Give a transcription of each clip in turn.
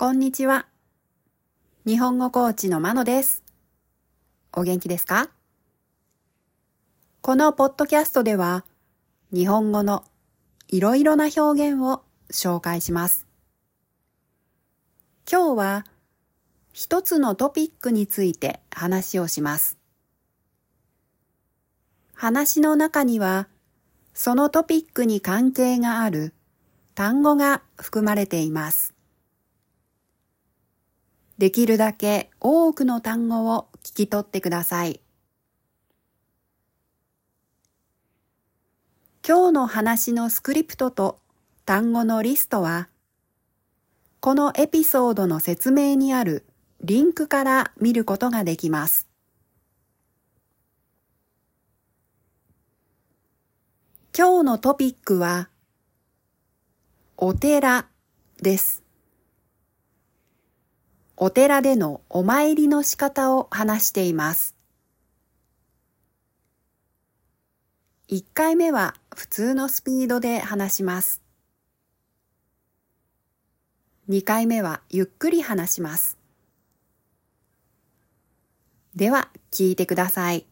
こんにちは。日本語コーチのまのです。お元気ですか？このポッドキャストでは、日本語のいろいろな表現を紹介します。今日は一つのトピックについて話をします。話の中には、そのトピックに関係がある単語が含まれています。できるだけ多くの単語を聞き取ってください。今日の話のスクリプトと単語のリストは、このエピソードの説明にあるリンクから見ることができます。今日のトピックは、お寺です。お寺でのお参りの仕方を話しています。1回目は普通のスピードで話します。2回目はゆっくり話します。では聞いてください。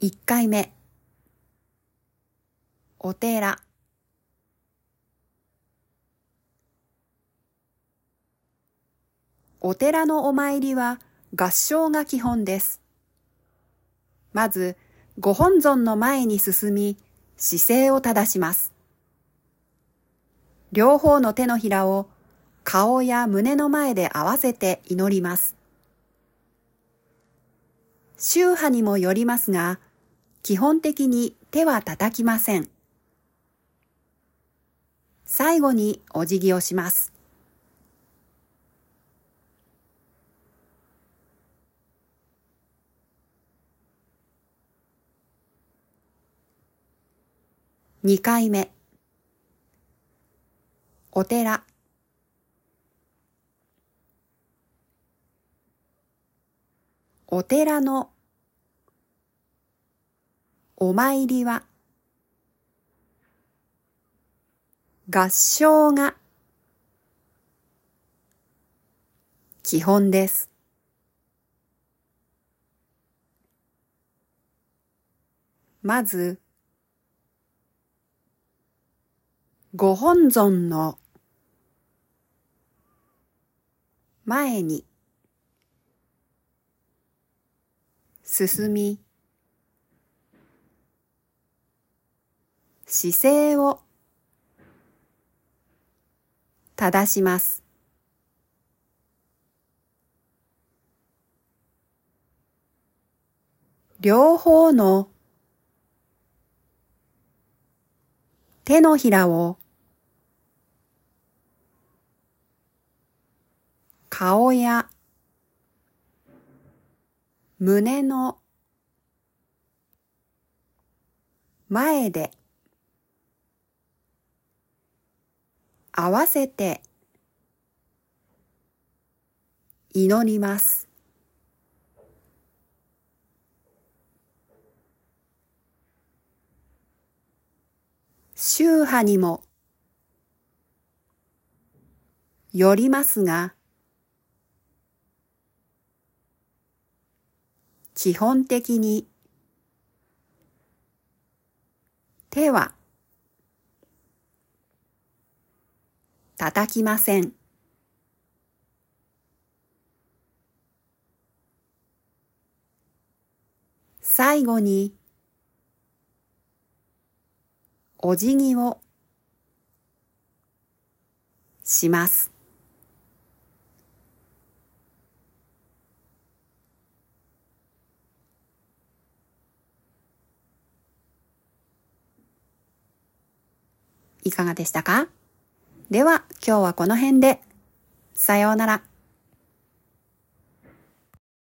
1回目お寺お寺のお参りは合唱が基本です。まず、ご本尊の前に進み、姿勢を正します。両方の手のひらを顔や胸の前で合わせて祈ります。宗派にもよりますが、基本的に手は叩きません。最後にお辞儀をします。2回目お寺お寺のお参りは合唱が基本です。まず、ご本尊の前に進み姿勢を正します。両方の手のひらを顔や胸の前で合わせて祈ります。宗派にもよりますが、基本的に手は叩きません。最後にお辞儀をします。いかがでしたか？では今日はこの辺で。さようなら。